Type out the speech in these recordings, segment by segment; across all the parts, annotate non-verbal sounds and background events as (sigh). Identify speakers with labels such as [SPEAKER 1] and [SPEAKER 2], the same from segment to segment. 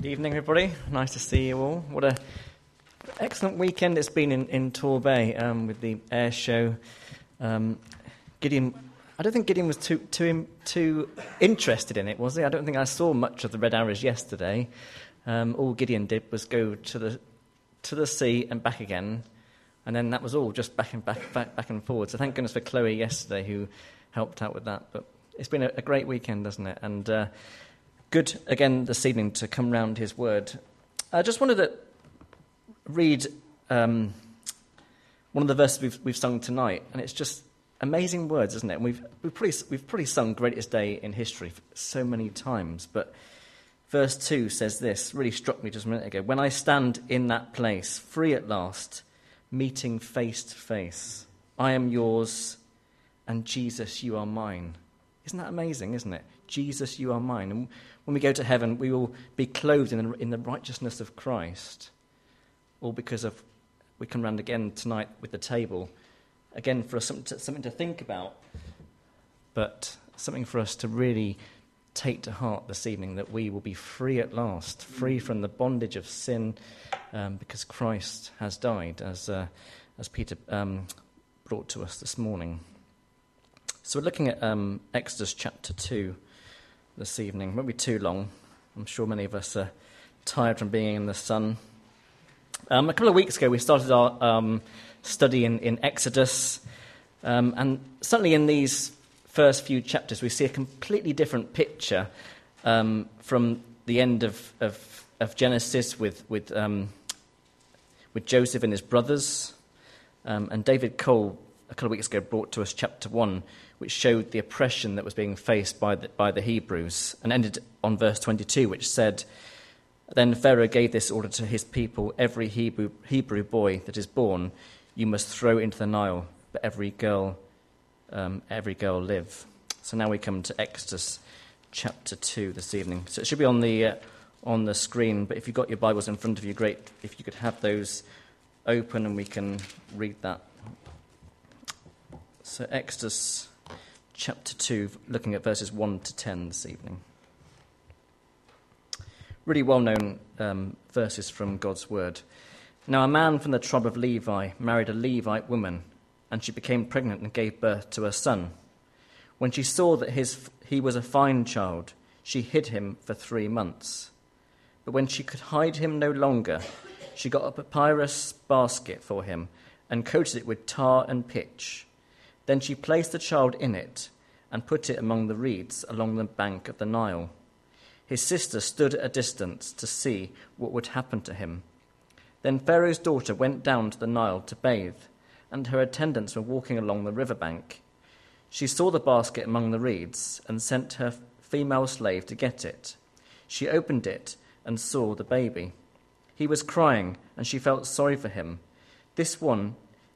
[SPEAKER 1] Good evening, everybody. Nice to see you all. What a excellent weekend it's been in, in Torbay um, with the air show. Um, Gideon, I don't think Gideon was too, too, too interested in it, was he? I don't think I saw much of the Red Arrows yesterday. Um, all Gideon did was go to the, to the sea and back again, and then that was all, just back and back, back, back and forward. So thank goodness for Chloe yesterday who helped out with that. But it's been a, a great weekend, hasn't it? And uh, good again this evening to come round his word. I just wanted to read um, one of the verses we've, we've sung tonight, and it's just amazing words, isn't it? And we've, we've, probably, we've probably sung Greatest Day in History so many times, but verse 2 says this, really struck me just a minute ago. When I stand in that place, free at last, meeting face to face, I am yours, and Jesus, you are mine. Isn't that amazing, isn't it? Jesus, you are mine. And when we go to heaven, we will be clothed in the, in the righteousness of Christ. All because of, we come round again tonight with the table, again for us something to, something to think about, but something for us to really take to heart this evening that we will be free at last, free from the bondage of sin, um, because Christ has died, as, uh, as Peter um, brought to us this morning. So we're looking at um, Exodus chapter 2 this evening. It won't be too long. I'm sure many of us are tired from being in the sun. Um, a couple of weeks ago, we started our um, study in, in Exodus, um, and certainly in these first few chapters, we see a completely different picture um, from the end of, of, of Genesis with, with, um, with Joseph and his brothers. Um, and David Cole, a couple of weeks ago, brought to us chapter 1, which showed the oppression that was being faced by the, by the Hebrews, and ended on verse 22, which said, Then Pharaoh gave this order to his people every Hebrew, Hebrew boy that is born, you must throw into the Nile, but every girl, um, every girl live. So now we come to Exodus chapter 2 this evening. So it should be on the, uh, on the screen, but if you've got your Bibles in front of you, great if you could have those open and we can read that. So, Exodus chapter 2, looking at verses 1 to 10 this evening. Really well known um, verses from God's word. Now, a man from the tribe of Levi married a Levite woman, and she became pregnant and gave birth to a son. When she saw that his, he was a fine child, she hid him for three months. But when she could hide him no longer, she got a papyrus basket for him and coated it with tar and pitch. Then she placed the child in it and put it among the reeds along the bank of the Nile. His sister stood at a distance to see what would happen to him. Then Pharaoh's daughter went down to the Nile to bathe, and her attendants were walking along the river bank. She saw the basket among the reeds and sent her female slave to get it. She opened it and saw the baby. He was crying, and she felt sorry for him. This one,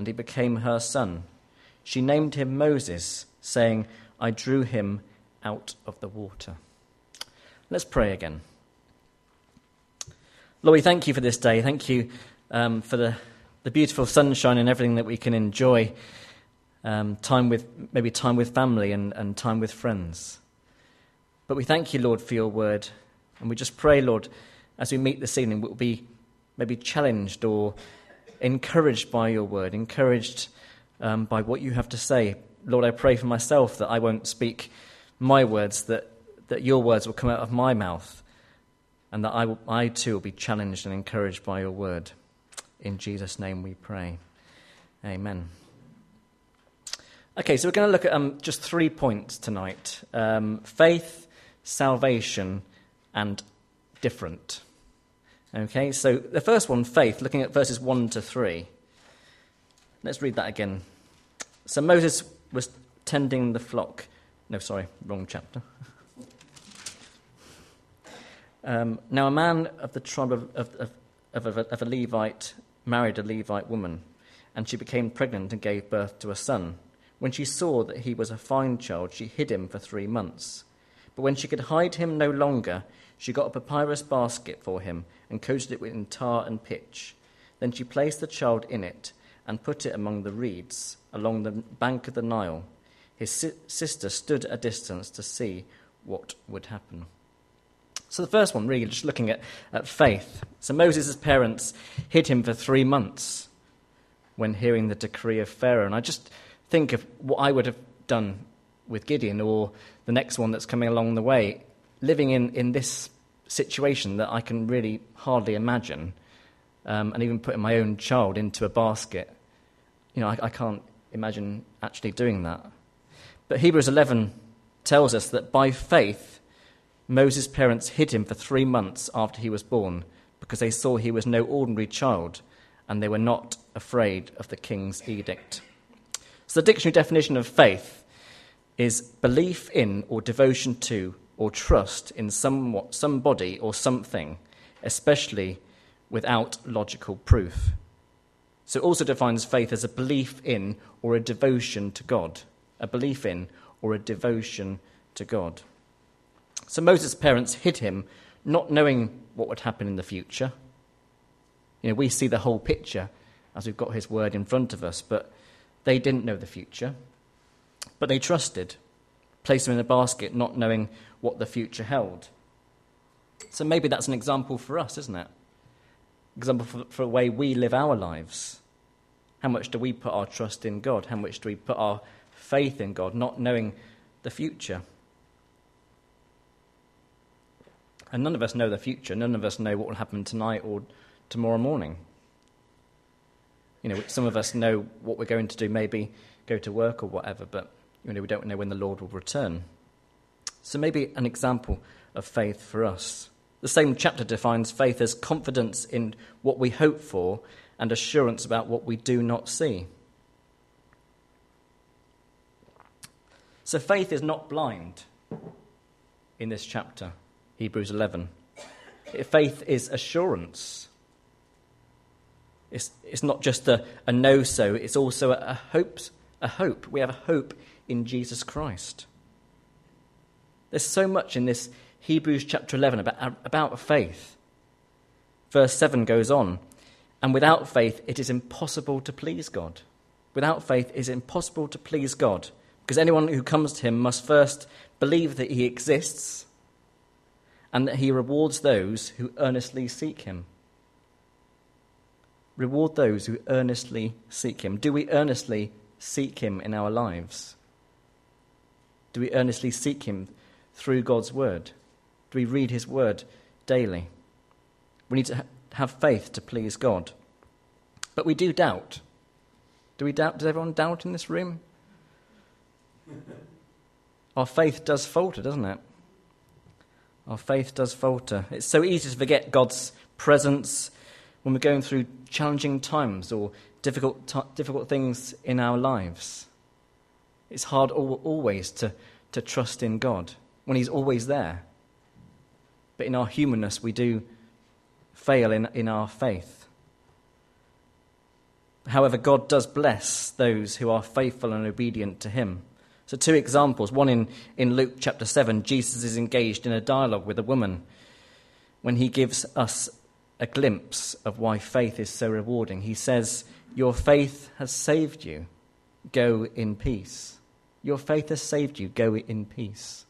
[SPEAKER 1] and he became her son. She named him Moses, saying, I drew him out of the water. Let's pray again. Lord, we thank you for this day. Thank you um, for the, the beautiful sunshine and everything that we can enjoy. Um, time with maybe time with family and, and time with friends. But we thank you, Lord, for your word. And we just pray, Lord, as we meet this evening, we'll be maybe challenged or encouraged by your word, encouraged um, by what you have to say, Lord, I pray for myself that I won't speak my words, that, that your words will come out of my mouth, and that I, will, I too will be challenged and encouraged by your word. In Jesus' name we pray. Amen. Okay, so we're going to look at um, just three points tonight um, faith, salvation, and different. Okay, so the first one, faith, looking at verses 1 to 3. Let's read that again. So Moses was tending the flock. No, sorry, wrong chapter. (laughs) Um, now, a man of the tribe of, of, of, of, a, of a Levite married a Levite woman, and she became pregnant and gave birth to a son. When she saw that he was a fine child, she hid him for three months. But when she could hide him no longer, she got a papyrus basket for him and coated it with tar and pitch. Then she placed the child in it and put it among the reeds along the bank of the Nile. His si- sister stood a distance to see what would happen. So, the first one, really, just looking at, at faith. So, Moses' parents hid him for three months when hearing the decree of Pharaoh. And I just think of what I would have done with Gideon or the next one that's coming along the way, living in, in this situation that I can really hardly imagine, um, and even putting my own child into a basket. You know, I, I can't imagine actually doing that. But Hebrews 11 tells us that by faith, Moses' parents hid him for three months after he was born because they saw he was no ordinary child and they were not afraid of the king's edict. So, the dictionary definition of faith is belief in or devotion to or trust in somewhat, somebody or something, especially without logical proof. So it also defines faith as a belief in or a devotion to God. A belief in or a devotion to God. So Moses' parents hid him, not knowing what would happen in the future. You know, we see the whole picture as we've got his word in front of us, but they didn't know the future. But they trusted, placed them in a basket, not knowing what the future held. So maybe that's an example for us, isn't it? Example for, for the way we live our lives. How much do we put our trust in God? How much do we put our faith in God, not knowing the future? And none of us know the future. None of us know what will happen tonight or tomorrow morning. You know, some of us know what we're going to do, maybe go to work or whatever, but you know, we don't know when the Lord will return. So maybe an example of faith for us. The same chapter defines faith as confidence in what we hope for and assurance about what we do not see. So faith is not blind in this chapter, Hebrews 11. Faith is assurance. It's, it's not just a, a no so, it's also a, a, hope, a hope. We have a hope in Jesus Christ. There's so much in this Hebrews chapter 11 about, about faith. Verse 7 goes on and without faith, it is impossible to please God. Without faith, it is impossible to please God, because anyone who comes to him must first believe that he exists and that he rewards those who earnestly seek him. Reward those who earnestly seek him. Do we earnestly seek him in our lives? Do we earnestly seek him through God's word? Do we read his word daily? We need to have faith to please God. But we do doubt. Do we doubt? Does everyone doubt in this room? (laughs) Our faith does falter, doesn't it? Our faith does falter. It's so easy to forget God's presence when we're going through challenging times or difficult, t- difficult things in our lives. It's hard always to, to trust in God when He's always there. But in our humanness, we do fail in, in our faith. However, God does bless those who are faithful and obedient to Him. So, two examples. One in, in Luke chapter 7, Jesus is engaged in a dialogue with a woman when he gives us a glimpse of why faith is so rewarding. He says, Your faith has saved you. Go in peace. Your faith has saved you. Go in peace.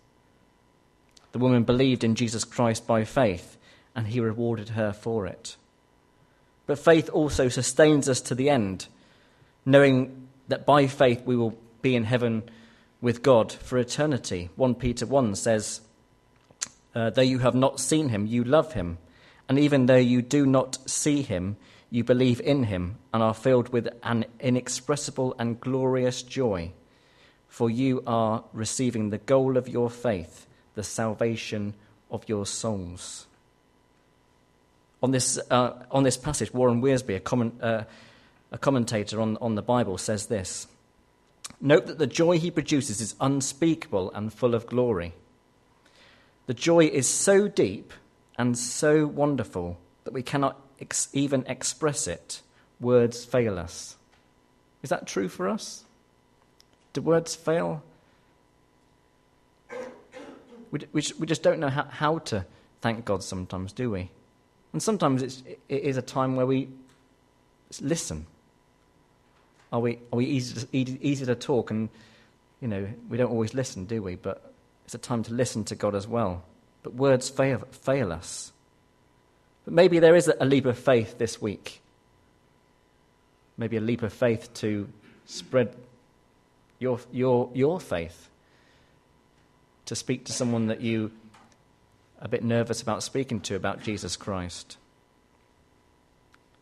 [SPEAKER 1] The woman believed in Jesus Christ by faith and he rewarded her for it. But faith also sustains us to the end, knowing that by faith we will be in heaven with God for eternity. 1 Peter 1 says, uh, Though you have not seen him, you love him. And even though you do not see him, you believe in him and are filled with an inexpressible and glorious joy. For you are receiving the goal of your faith, the salvation of your souls. On this, uh, on this passage, Warren Wiersbe, a, comment, uh, a commentator on, on the Bible, says this Note that the joy he produces is unspeakable and full of glory. The joy is so deep and so wonderful that we cannot ex- even express it. Words fail us. Is that true for us? Do words fail? We, we, we just don't know how, how to thank God sometimes, do we? And sometimes it's, it is a time where we listen. Are we, are we easy, to, easy to talk? And, you know, we don't always listen, do we? But it's a time to listen to God as well. But words fail, fail us. But maybe there is a leap of faith this week. Maybe a leap of faith to spread your, your, your faith. To speak to someone that you are a bit nervous about speaking to about Jesus Christ.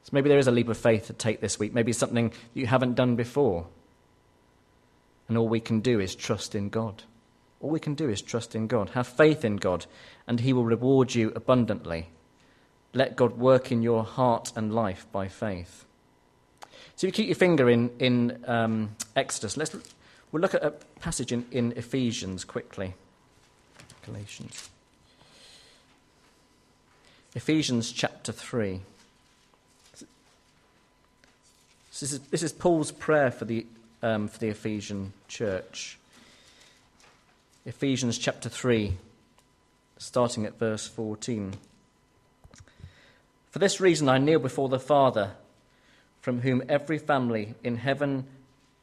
[SPEAKER 1] So maybe there is a leap of faith to take this week. Maybe something you haven't done before. And all we can do is trust in God. All we can do is trust in God. Have faith in God, and He will reward you abundantly. Let God work in your heart and life by faith. So, if you keep your finger in, in um, Exodus, let's, we'll look at a passage in, in Ephesians quickly. Galatians. Ephesians chapter 3. So this, is, this is Paul's prayer for the, um, for the Ephesian church. Ephesians chapter 3, starting at verse 14. For this reason I kneel before the Father, from whom every family in heaven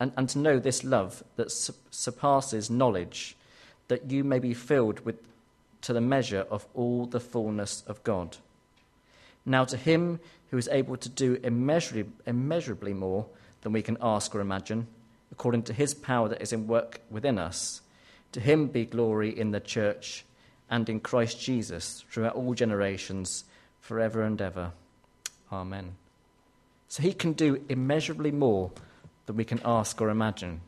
[SPEAKER 1] and, and to know this love that su- surpasses knowledge, that you may be filled with to the measure of all the fullness of God. Now to him who is able to do immeasurably, immeasurably more than we can ask or imagine, according to his power that is in work within us. To him be glory in the church and in Christ Jesus throughout all generations, forever and ever. Amen. So he can do immeasurably more than we can ask or imagine.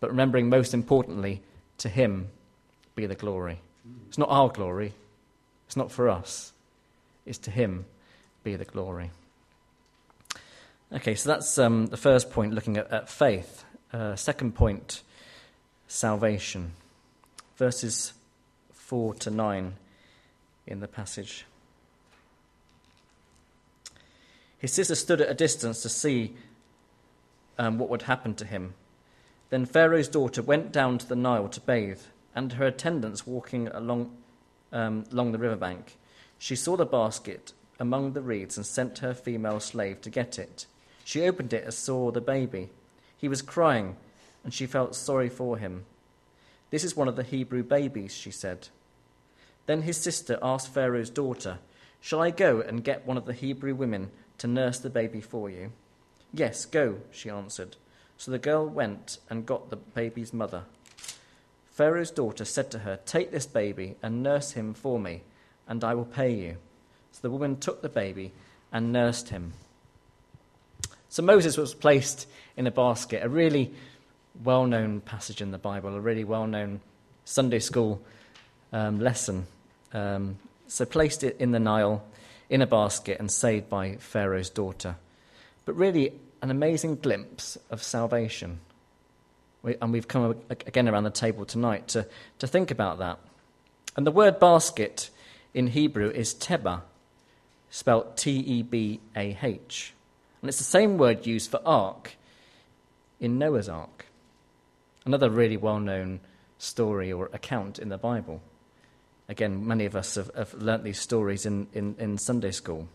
[SPEAKER 1] But remembering, most importantly, to him be the glory. It's not our glory, it's not for us, it's to him be the glory. Okay, so that's um, the first point, looking at, at faith. Uh, second point, salvation. Verses 4 to 9 in the passage. His sister stood at a distance to see um, what would happen to him. Then Pharaoh's daughter went down to the Nile to bathe, and her attendants walking along, um, along the riverbank. She saw the basket among the reeds and sent her female slave to get it. She opened it and saw the baby. He was crying and she felt sorry for him. This is one of the Hebrew babies, she said. Then his sister asked Pharaoh's daughter, Shall I go and get one of the Hebrew women to nurse the baby for you? Yes, go, she answered. So the girl went and got the baby's mother. Pharaoh's daughter said to her, Take this baby and nurse him for me, and I will pay you. So the woman took the baby and nursed him. So Moses was placed in a basket, a really well known passage in the Bible, a really well known Sunday school um, lesson. Um, so placed it in the Nile in a basket and saved by Pharaoh's daughter. But really, an amazing glimpse of salvation. We, and we've come again around the table tonight to, to think about that. And the word basket in Hebrew is teba, spelt T E B A H. And it's the same word used for ark in Noah's ark. Another really well known story or account in the Bible. Again, many of us have, have learnt these stories in, in, in Sunday school.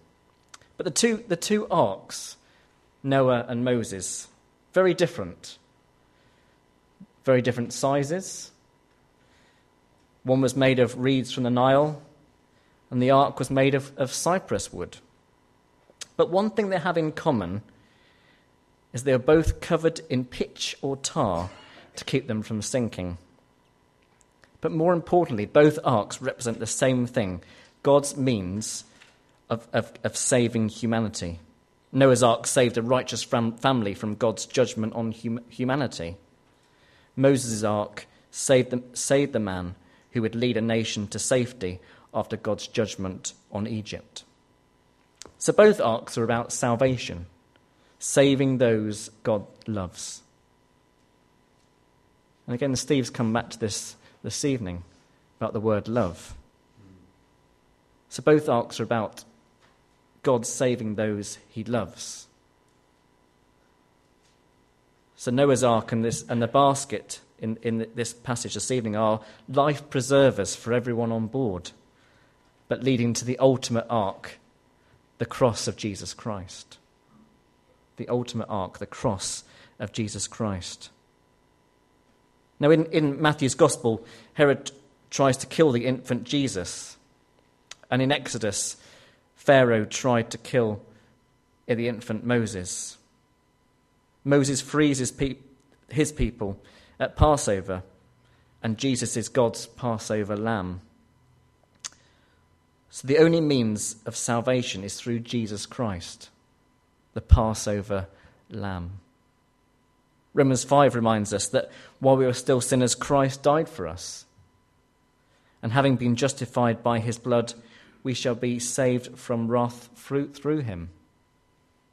[SPEAKER 1] But the two, the two arks, Noah and Moses, very different. Very different sizes. One was made of reeds from the Nile, and the ark was made of, of cypress wood. But one thing they have in common is they are both covered in pitch or tar to keep them from sinking. But more importantly, both arks represent the same thing God's means of, of, of saving humanity. Noah's Ark saved a righteous fam- family from God's judgment on hum- humanity. Moses' Ark saved the, saved the man who would lead a nation to safety after God's judgment on Egypt. So both arks are about salvation, saving those God loves. And again, Steve's come back to this this evening about the word love. So both arks are about God saving those he loves. So Noah's ark and, this, and the basket in, in this passage this evening are life preservers for everyone on board, but leading to the ultimate ark, the cross of Jesus Christ. The ultimate ark, the cross of Jesus Christ. Now, in, in Matthew's Gospel, Herod tries to kill the infant Jesus. And in Exodus, Pharaoh tried to kill the infant Moses. Moses frees his, pe- his people at Passover, and Jesus is God's Passover lamb. So the only means of salvation is through Jesus Christ, the Passover lamb. Romans 5 reminds us that while we were still sinners, Christ died for us. And having been justified by his blood, we shall be saved from wrath through him.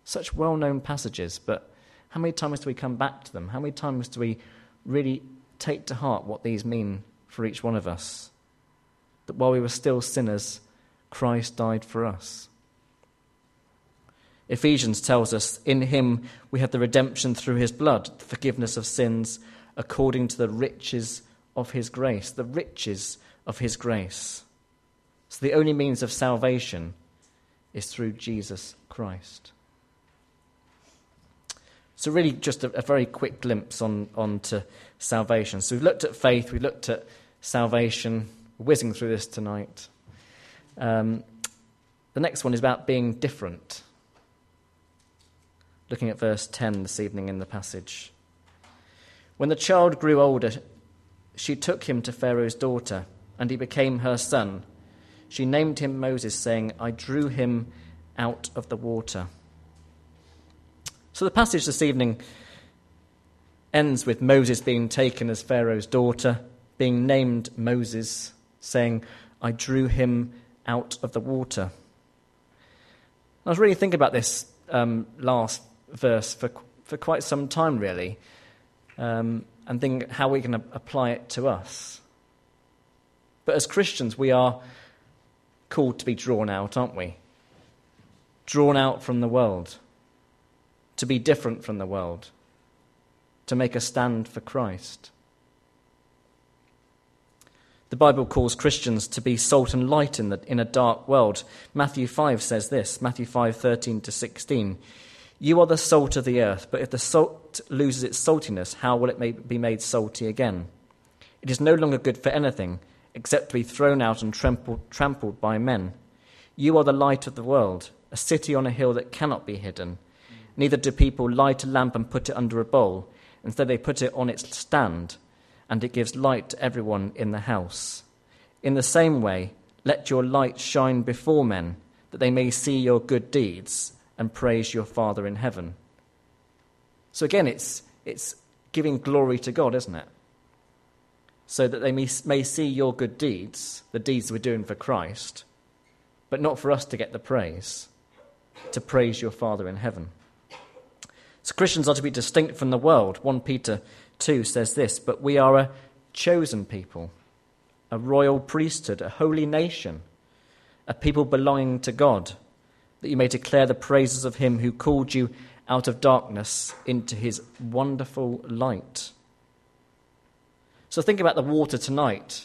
[SPEAKER 1] Such well known passages, but how many times do we come back to them? How many times do we really take to heart what these mean for each one of us? That while we were still sinners, Christ died for us. Ephesians tells us, In him we have the redemption through his blood, the forgiveness of sins, according to the riches of his grace. The riches of his grace. So the only means of salvation is through Jesus Christ. So, really, just a, a very quick glimpse on, onto salvation. So, we've looked at faith, we've looked at salvation, We're whizzing through this tonight. Um, the next one is about being different. Looking at verse 10 this evening in the passage. When the child grew older, she took him to Pharaoh's daughter, and he became her son she named him Moses, saying, I drew him out of the water. So the passage this evening ends with Moses being taken as Pharaoh's daughter, being named Moses, saying, I drew him out of the water. I was really thinking about this um, last verse for, for quite some time, really, um, and thinking how we can apply it to us. But as Christians, we are called to be drawn out, aren't we? Drawn out from the world, to be different from the world, to make a stand for Christ. The Bible calls Christians to be salt and light in, the, in a dark world. Matthew 5 says this Matthew 5 13 to 16. You are the salt of the earth, but if the salt loses its saltiness, how will it be made salty again? It is no longer good for anything except to be thrown out and trampled, trampled by men. You are the light of the world, a city on a hill that cannot be hidden. Neither do people light a lamp and put it under a bowl. Instead, they put it on its stand, and it gives light to everyone in the house. In the same way, let your light shine before men, that they may see your good deeds and praise your Father in heaven. So again, it's, it's giving glory to God, isn't it? So that they may, may see your good deeds, the deeds we're doing for Christ, but not for us to get the praise, to praise your Father in heaven. So Christians are to be distinct from the world. 1 Peter 2 says this But we are a chosen people, a royal priesthood, a holy nation, a people belonging to God, that you may declare the praises of him who called you out of darkness into his wonderful light. So think about the water tonight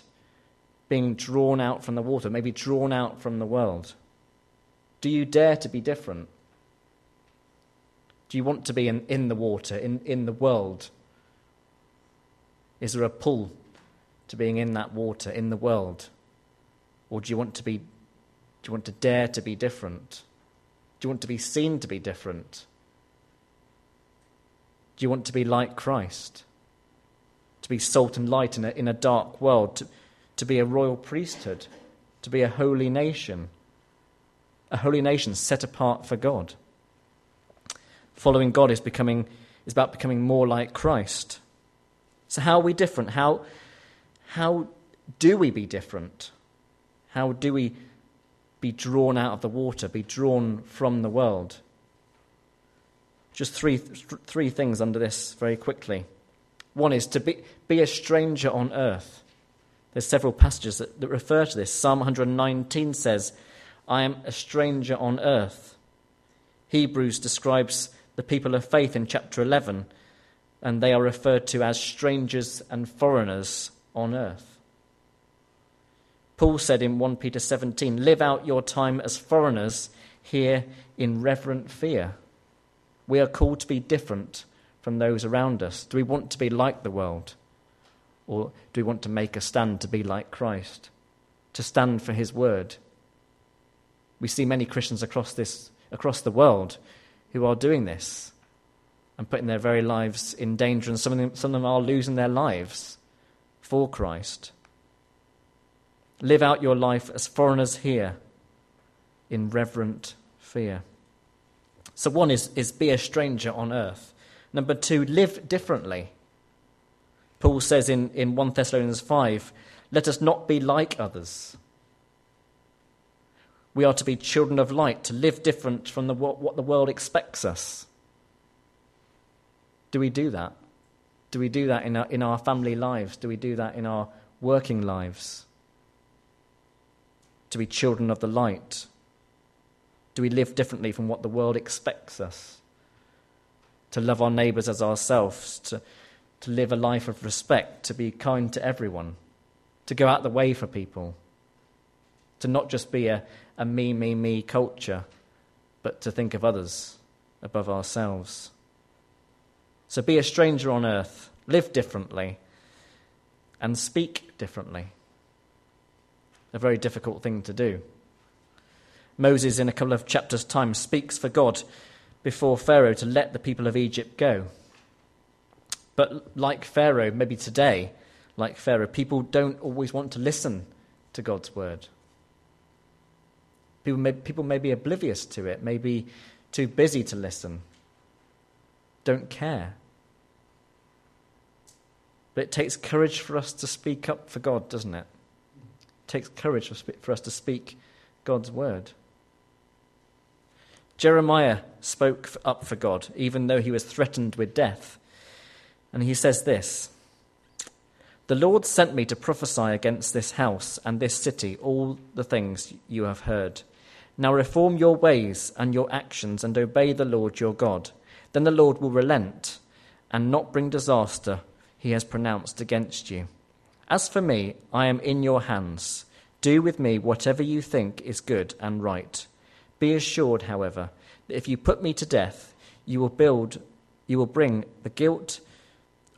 [SPEAKER 1] being drawn out from the water, maybe drawn out from the world. Do you dare to be different? Do you want to be in, in the water, in, in the world? Is there a pull to being in that water, in the world? Or do you want to be do you want to dare to be different? Do you want to be seen to be different? Do you want to be like Christ? To be salt and light in a, in a dark world, to, to be a royal priesthood, to be a holy nation, a holy nation set apart for God. Following God is becoming is about becoming more like Christ. So how are we different? How how do we be different? How do we be drawn out of the water, be drawn from the world? Just three, three things under this very quickly. One is to be, be a stranger on earth. There's several passages that, that refer to this. Psalm 119 says, I am a stranger on earth. Hebrews describes the people of faith in chapter 11, and they are referred to as strangers and foreigners on earth. Paul said in 1 Peter 17, Live out your time as foreigners here in reverent fear. We are called to be different from those around us. Do we want to be like the world? Or do we want to make a stand to be like Christ? To stand for his word? We see many Christians across, this, across the world who are doing this and putting their very lives in danger, and some of them, some of them are losing their lives for Christ. Live out your life as foreigners here in reverent fear. So, one is, is be a stranger on earth. Number two, live differently. Paul says in, in 1 Thessalonians 5 let us not be like others. We are to be children of light, to live different from the, what, what the world expects us. Do we do that? Do we do that in our, in our family lives? Do we do that in our working lives? to be children of the light? Do we live differently from what the world expects us? To love our neighbours as ourselves, to, to live a life of respect, to be kind to everyone, to go out the way for people, to not just be a, a me, me, me culture, but to think of others above ourselves. So be a stranger on earth, live differently, and speak differently a very difficult thing to do. Moses, in a couple of chapters' time, speaks for God before Pharaoh to let the people of Egypt go. But like Pharaoh, maybe today, like Pharaoh, people don't always want to listen to God's word. People may, people may be oblivious to it, may be too busy to listen, don't care. But it takes courage for us to speak up for God, doesn't it? takes courage for us to speak God's word. Jeremiah spoke up for God, even though he was threatened with death. And he says this The Lord sent me to prophesy against this house and this city all the things you have heard. Now reform your ways and your actions and obey the Lord your God. Then the Lord will relent and not bring disaster he has pronounced against you. As for me, I am in your hands. Do with me whatever you think is good and right. Be assured, however, that if you put me to death, you will build you will bring the guilt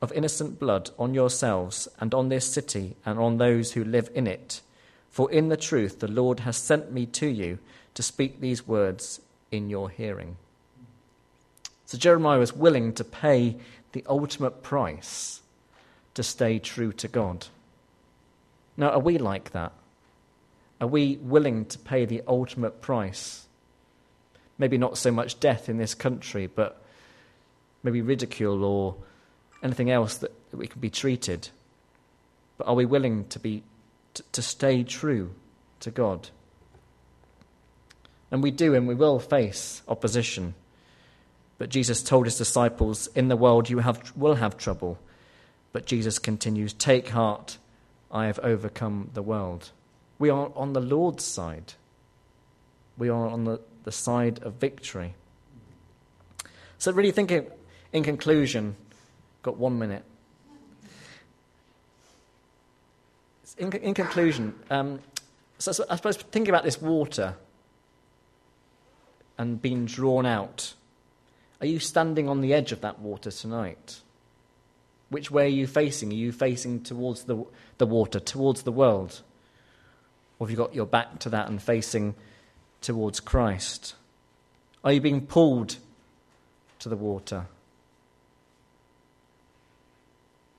[SPEAKER 1] of innocent blood on yourselves and on this city and on those who live in it. For in the truth the Lord has sent me to you to speak these words in your hearing. So Jeremiah was willing to pay the ultimate price to stay true to God. Now, are we like that? Are we willing to pay the ultimate price? Maybe not so much death in this country, but maybe ridicule or anything else that, we can be treated. But are we willing to, be, to, to stay true to God? And we do and we will face opposition. But Jesus told his disciples, In the world you have, will have trouble. But Jesus continues, Take heart, I have overcome the world. We are on the Lord's side. We are on the, the side of victory. So, really thinking in conclusion, got one minute. In, in conclusion, um, so, so I suppose thinking about this water and being drawn out, are you standing on the edge of that water tonight? Which way are you facing? Are you facing towards the, the water, towards the world? Or have you got your back to that and facing towards Christ? Are you being pulled to the water?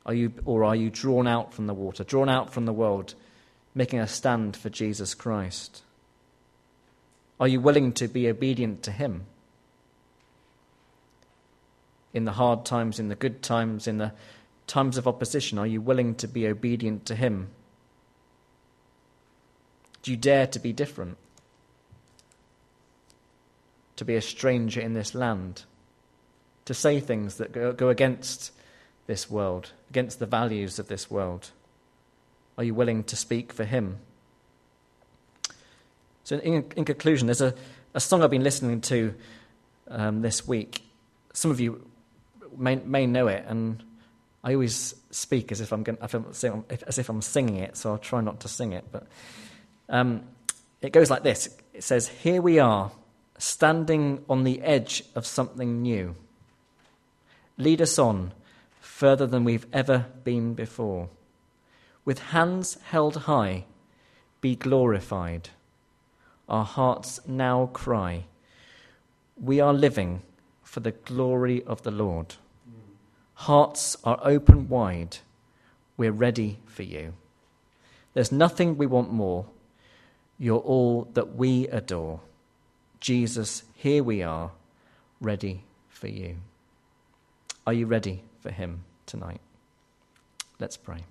[SPEAKER 1] Are you, or are you drawn out from the water, drawn out from the world making a stand for Jesus Christ? Are you willing to be obedient to Him? In the hard times, in the good times, in the times of opposition, are you willing to be obedient to Him? Do you dare to be different? To be a stranger in this land? To say things that go, go against this world, against the values of this world? Are you willing to speak for Him? So, in, in conclusion, there's a, a song I've been listening to um, this week. Some of you may, may know it, and I always speak as if I'm, going, as if I'm singing it, so I'll try not to sing it. But um, it goes like this It says, Here we are, standing on the edge of something new. Lead us on further than we've ever been before. With hands held high, be glorified. Our hearts now cry, We are living for the glory of the Lord. Hearts are open wide. We're ready for you. There's nothing we want more. You're all that we adore. Jesus, here we are, ready for you. Are you ready for him tonight? Let's pray.